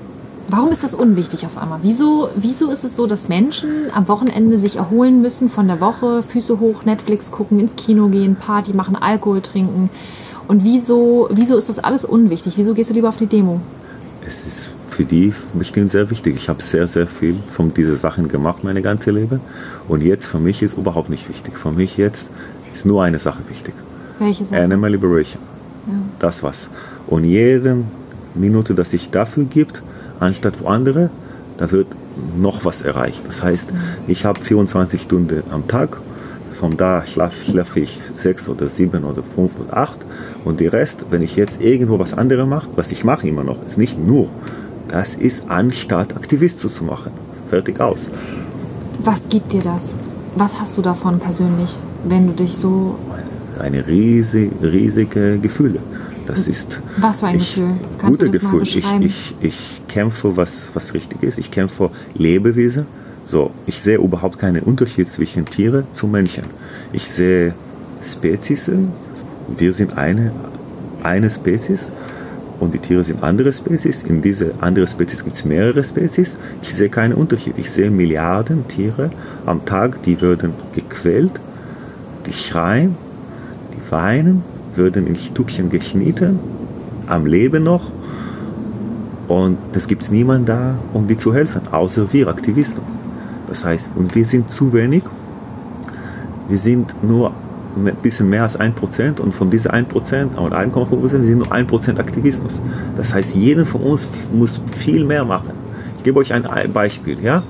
Warum ist das unwichtig auf einmal? Wieso, wieso ist es so, dass Menschen am Wochenende sich erholen müssen von der Woche, Füße hoch, Netflix gucken, ins Kino gehen, Party machen, Alkohol trinken? Und wieso, wieso ist das alles unwichtig? Wieso gehst du lieber auf die Demo? Es ist für die bestimmt sehr wichtig. Ich habe sehr, sehr viel von diesen Sachen gemacht, meine ganze Leben. Und jetzt für mich ist überhaupt nicht wichtig. Für mich jetzt ist nur eine Sache wichtig. Welche Sache? Animal Liberation. Ja. Das was. Und jede Minute, dass sich dafür gibt, anstatt wo andere, da wird noch was erreicht. Das heißt, ich habe 24 Stunden am Tag. Von da schlafe schlaf ich sechs oder sieben oder fünf oder acht. Und die Rest, wenn ich jetzt irgendwo was anderes mache, was ich mache immer noch, ist nicht nur das ist anstatt Aktivist zu machen. Fertig aus. Was gibt dir das? Was hast du davon persönlich, wenn du dich so. Eine riesige, riesige Gefühle. Das ist. Was für ein ich, Gefühl? Kannst gute Gefühl. Ich, ich, ich kämpfe, was, was richtig ist. Ich kämpfe Lebewesen. So, ich sehe überhaupt keinen Unterschied zwischen Tieren zu Menschen. Ich sehe Spezies. Wir sind eine, eine Spezies und die Tiere sind andere Spezies. In diese andere Spezies gibt es mehrere Spezies. Ich sehe keinen Unterschied. Ich sehe Milliarden Tiere am Tag, die würden gequält, die schreien, die weinen, würden in Stückchen geschnitten, am Leben noch. Und es gibt niemanden da, um die zu helfen, außer wir Aktivisten. Das heißt, und wir sind zu wenig. Wir sind nur ein bisschen mehr als 1% und von diesen 1% oder 1,5% sind nur 1% Aktivismus. Das heißt, jeder von uns muss viel mehr machen. Ich gebe euch ein Beispiel. Ja?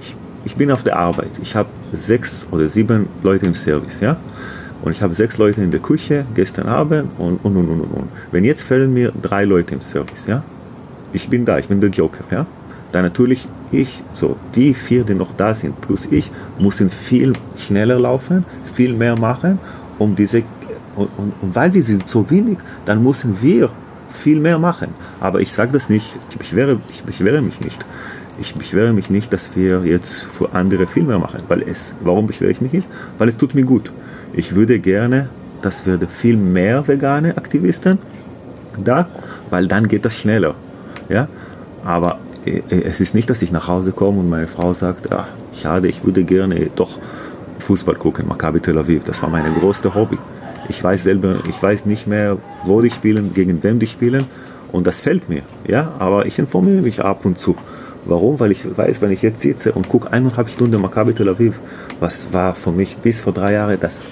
Ich, ich bin auf der Arbeit. Ich habe sechs oder sieben Leute im Service. Ja? Und ich habe sechs Leute in der Küche gestern Abend und und und und und. Wenn jetzt fehlen mir drei Leute im Service, ja, ich bin da, ich bin der Joker, ja, dann natürlich ich, so die vier, die noch da sind, plus ich, müssen viel schneller laufen, viel mehr machen, um diese und, und, und weil wir sind so wenig, dann müssen wir viel mehr machen. Aber ich sage das nicht, ich beschwere, ich beschwere mich nicht. Ich beschwere mich nicht, dass wir jetzt für andere viel mehr machen. Weil es, warum beschwere ich mich nicht? Weil es tut mir gut. Ich würde gerne, dass wir viel mehr vegane Aktivisten da, weil dann geht das schneller. Ja? Aber es ist nicht, dass ich nach Hause komme und meine Frau sagt, ach, schade, ich würde gerne doch Fußball gucken, Maccabi Tel Aviv. Das war mein größtes Hobby. Ich weiß selber, ich weiß nicht mehr, wo die spielen, gegen wem die spielen und das fällt mir. Ja, aber ich informiere mich ab und zu. Warum? Weil ich weiß, wenn ich jetzt sitze und gucke eineinhalb Stunden Maccabi Tel Aviv, was war für mich bis vor drei Jahren das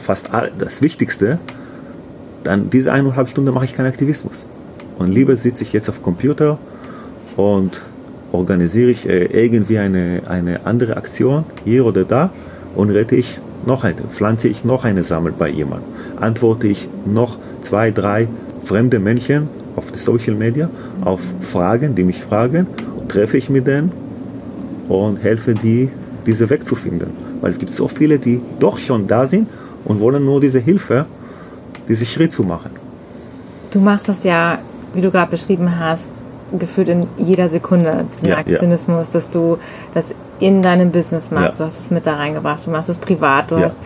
fast all, das Wichtigste, dann diese eineinhalb Stunden mache ich keinen Aktivismus. Und lieber sitze ich jetzt auf dem Computer und organisiere ich äh, irgendwie eine, eine andere Aktion hier oder da und rette ich noch eine, pflanze ich noch eine Sammel bei jemandem, antworte ich noch zwei, drei fremde Menschen auf Social Media auf Fragen, die mich fragen, treffe ich mit denen und helfe die, diese wegzufinden. Weil es gibt so viele, die doch schon da sind und wollen nur diese Hilfe, diesen Schritt zu machen. Du machst das ja, wie du gerade beschrieben hast, gefühlt in jeder Sekunde, diesen Ja, ja. Aktionismus, dass du das in deinem Business machst. Ja. Du hast es mit da reingebracht, du machst es privat, du Ja. hast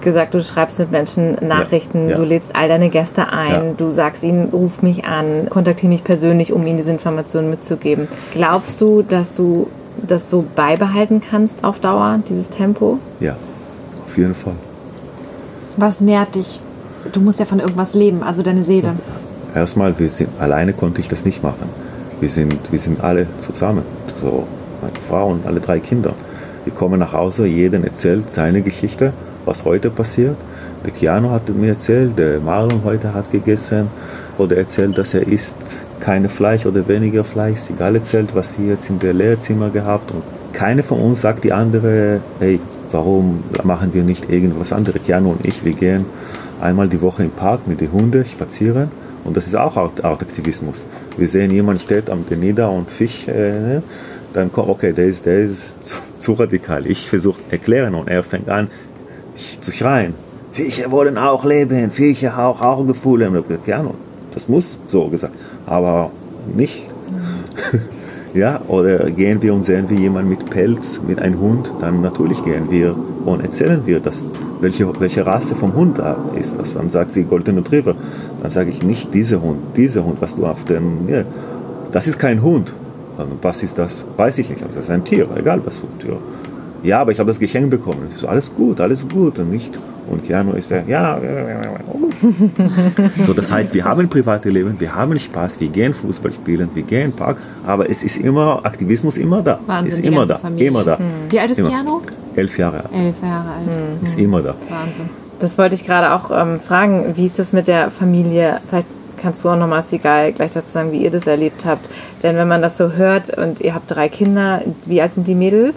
gesagt, du schreibst mit Menschen Nachrichten, ja. du lädst all deine Gäste ein, Ja. du sagst ihnen, ruf mich an, kontaktiere mich persönlich, um ihnen diese Informationen mitzugeben. Glaubst du, dass du das so beibehalten kannst auf Dauer, dieses Tempo? Ja, auf jeden Fall. Was nährt dich? Du musst ja von irgendwas leben, also deine Seele. Erstmal, wir sind, alleine konnte ich das nicht machen. Wir sind, wir sind alle zusammen, so meine Frau und alle drei Kinder. Wir kommen nach Hause, jeder erzählt seine Geschichte, was heute passiert. Der Keanu hat mir erzählt, der Marlon heute hat gegessen oder erzählt, dass er isst keine Fleisch oder weniger Fleisch. Egal erzählt, was sie jetzt in der Lehrzimmer gehabt und keine von uns sagt die andere, hey, warum machen wir nicht irgendwas anderes? Keanu und ich, wir gehen einmal die Woche im Park mit den Hunden spazieren Und das ist auch Artaktivismus. Wir sehen, jemand steht am Genieder und Fisch, äh, ne? dann kommt, okay, der ist, der ist zu, zu radikal. Ich versuche erklären und er fängt an zu schreien. Fische wollen auch leben, Fische auch, auch Gefühle. Ja, das muss so gesagt, aber nicht. ja, oder gehen wir und sehen wir jemanden mit Pelz, mit einem Hund, dann natürlich gehen wir und erzählen wir, dass, welche, welche Rasse vom Hund da ist. Das. Dann sagt sie Golden Retriever. Dann sage ich nicht dieser Hund, dieser Hund, was du auf dem, ja, das ist kein Hund. Was ist das? Weiß ich nicht. Das ist ein Tier, egal was für ein Tier. Ja, aber ich habe das Geschenk bekommen. Ich so, alles gut, alles gut. Und nicht, und Keanu ist der, ja. so, das heißt, wir haben private Leben, wir haben Spaß, wir gehen Fußball spielen, wir gehen Park, aber es ist immer, Aktivismus immer da. Wahnsinn, ist immer da, Familie. immer da. Hm. Wie alt ist immer. Keanu? Elf Jahre alt. Elf Jahre alt. Hm. Ist immer da. Wahnsinn. Das wollte ich gerade auch ähm, fragen. Wie ist das mit der Familie? Vielleicht kannst du auch nochmal, Sigal, gleich dazu sagen, wie ihr das erlebt habt. Denn wenn man das so hört und ihr habt drei Kinder, wie alt sind die Mädels?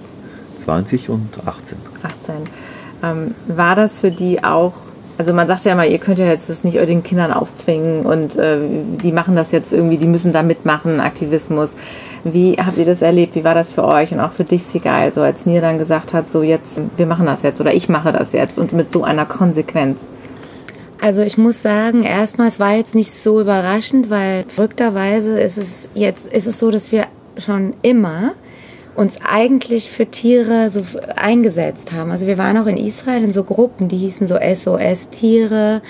20 und 18. 18. Ähm, war das für die auch, also man sagt ja mal, ihr könnt ja jetzt das nicht den Kindern aufzwingen und äh, die machen das jetzt irgendwie, die müssen da mitmachen, Aktivismus. Wie habt ihr das erlebt? Wie war das für euch und auch für dich, Sigal, so als Nir dann gesagt hat, so jetzt, wir machen das jetzt oder ich mache das jetzt und mit so einer Konsequenz? Also ich muss sagen, erstmal, es war jetzt nicht so überraschend, weil verrückterweise ist es jetzt, ist es so, dass wir schon immer uns eigentlich für Tiere so eingesetzt haben. Also wir waren auch in Israel in so Gruppen, die hießen so SOS-Tiere.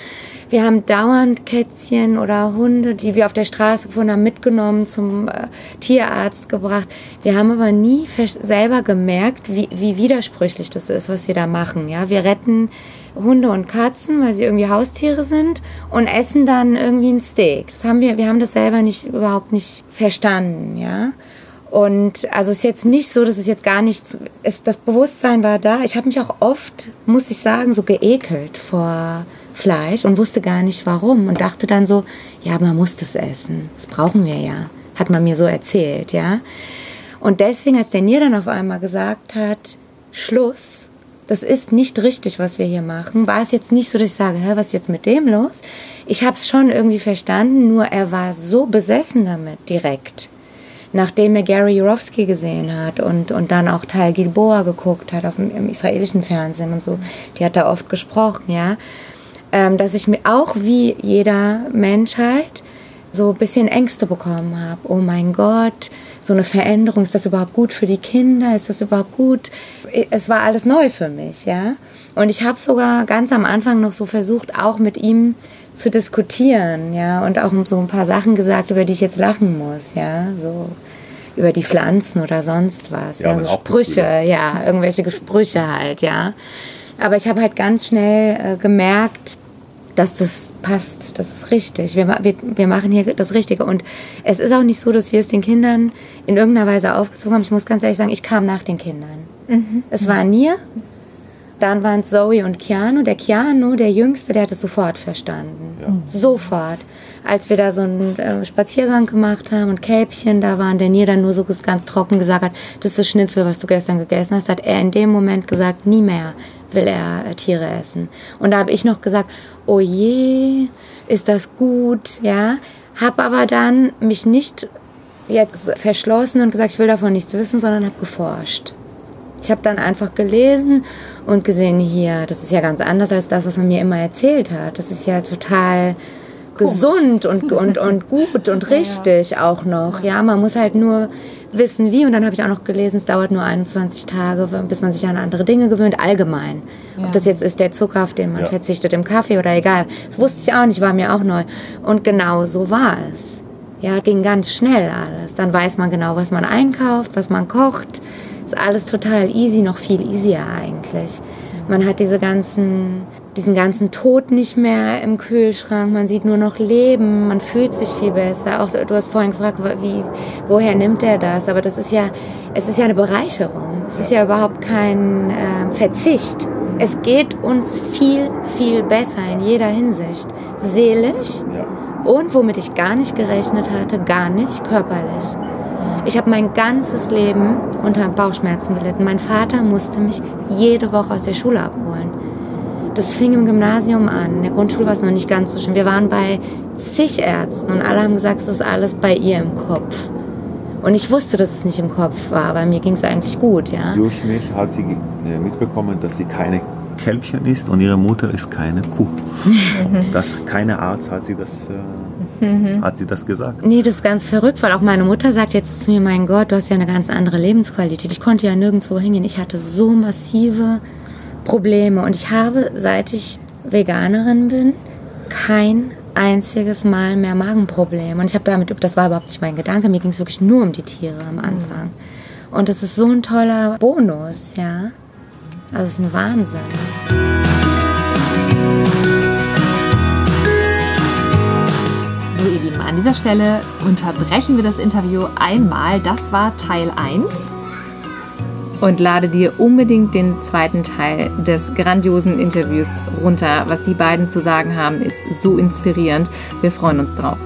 Wir haben dauernd Kätzchen oder Hunde, die wir auf der Straße gefunden haben, mitgenommen, zum äh, Tierarzt gebracht. Wir haben aber nie selber gemerkt, wie, wie widersprüchlich das ist, was wir da machen. Ja, wir retten Hunde und Katzen, weil sie irgendwie Haustiere sind und essen dann irgendwie ein Steak. Das haben wir, wir haben das selber nicht, überhaupt nicht verstanden, ja. Und also es ist jetzt nicht so, dass es jetzt gar nichts, es, das Bewusstsein war da. Ich habe mich auch oft, muss ich sagen, so geekelt vor Fleisch und wusste gar nicht warum und dachte dann so, ja, man muss das essen. Das brauchen wir ja. Hat man mir so erzählt, ja. Und deswegen, als der Nier dann auf einmal gesagt hat, Schluss, das ist nicht richtig, was wir hier machen, war es jetzt nicht so, dass ich sage, Hä, was ist jetzt mit dem los? Ich habe es schon irgendwie verstanden, nur er war so besessen damit direkt nachdem er Gary Jurowski gesehen hat und, und dann auch Tal Gilboa geguckt hat auf dem, im israelischen Fernsehen und so, die hat da oft gesprochen, ja, ähm, dass ich mir auch wie jeder Mensch halt so ein bisschen Ängste bekommen habe. Oh mein Gott, so eine Veränderung, ist das überhaupt gut für die Kinder? Ist das überhaupt gut? Es war alles neu für mich, ja. Und ich habe sogar ganz am Anfang noch so versucht, auch mit ihm zu diskutieren, ja, und auch so ein paar Sachen gesagt, über die ich jetzt lachen muss, ja, so über die Pflanzen oder sonst was, ja, ja so Sprüche, ja, irgendwelche Sprüche halt, ja. Aber ich habe halt ganz schnell äh, gemerkt, dass das passt, das ist richtig. Wir, wir, wir machen hier das Richtige. Und es ist auch nicht so, dass wir es den Kindern in irgendeiner Weise aufgezogen haben. Ich muss ganz ehrlich sagen, ich kam nach den Kindern. Mhm. Es war Nier, dann waren es Zoe und Keanu. Der Keanu, der Jüngste, der hat es sofort verstanden. Ja. Sofort. Als wir da so einen äh, Spaziergang gemacht haben und Kälbchen da waren, der Nier dann nur so ganz trocken gesagt hat, das ist das Schnitzel, was du gestern gegessen hast, hat er in dem Moment gesagt, nie mehr will er äh, Tiere essen. Und da habe ich noch gesagt, oh je, ist das gut, ja. Hab aber dann mich nicht jetzt verschlossen und gesagt, ich will davon nichts wissen, sondern habe geforscht. Ich habe dann einfach gelesen und gesehen, hier, das ist ja ganz anders als das, was man mir immer erzählt hat. Das ist ja total Komisch. gesund und, und, und gut und richtig ja. auch noch. Ja, man muss halt nur wissen, wie. Und dann habe ich auch noch gelesen, es dauert nur 21 Tage, bis man sich an andere Dinge gewöhnt, allgemein. Ja. Ob das jetzt ist der Zucker, auf den man ja. verzichtet im Kaffee oder egal. Das wusste ich auch nicht, war mir auch neu. Und genau so war es. Ja, ging ganz schnell alles. Dann weiß man genau, was man einkauft, was man kocht ist alles total easy, noch viel easier eigentlich. Man hat diese ganzen, diesen ganzen Tod nicht mehr im Kühlschrank, man sieht nur noch Leben, man fühlt sich viel besser. Auch du hast vorhin gefragt, wie, woher nimmt er das? Aber das ist ja, es ist ja eine Bereicherung. Es ist ja überhaupt kein äh, Verzicht. Es geht uns viel, viel besser in jeder Hinsicht. Seelisch und womit ich gar nicht gerechnet hatte, gar nicht körperlich. Ich habe mein ganzes Leben unter Bauchschmerzen gelitten. Mein Vater musste mich jede Woche aus der Schule abholen. Das fing im Gymnasium an. In der Grundschule war es noch nicht ganz so schlimm. Wir waren bei zig Ärzten und alle haben gesagt, es ist alles bei ihr im Kopf. Und ich wusste, dass es nicht im Kopf war, weil mir ging es eigentlich gut, ja. Durch mich hat sie äh, mitbekommen, dass sie keine Kälbchen ist und ihre Mutter ist keine Kuh. das, keine Arzt hat sie das, äh, hat sie das gesagt. Nee, das ist ganz verrückt, weil auch meine Mutter sagt jetzt zu mir, mein Gott, du hast ja eine ganz andere Lebensqualität. Ich konnte ja nirgendwo hingehen. Ich hatte so massive Probleme und ich habe, seit ich Veganerin bin, kein einziges Mal mehr Magenprobleme. Und ich habe damit, das war überhaupt nicht mein Gedanke, mir ging es wirklich nur um die Tiere am Anfang. Und das ist so ein toller Bonus, ja. Also es ist ein Wahnsinn. So, ihr Lieben, an dieser Stelle unterbrechen wir das Interview einmal. Das war Teil 1 und lade dir unbedingt den zweiten Teil des grandiosen Interviews runter. Was die beiden zu sagen haben, ist so inspirierend. Wir freuen uns drauf.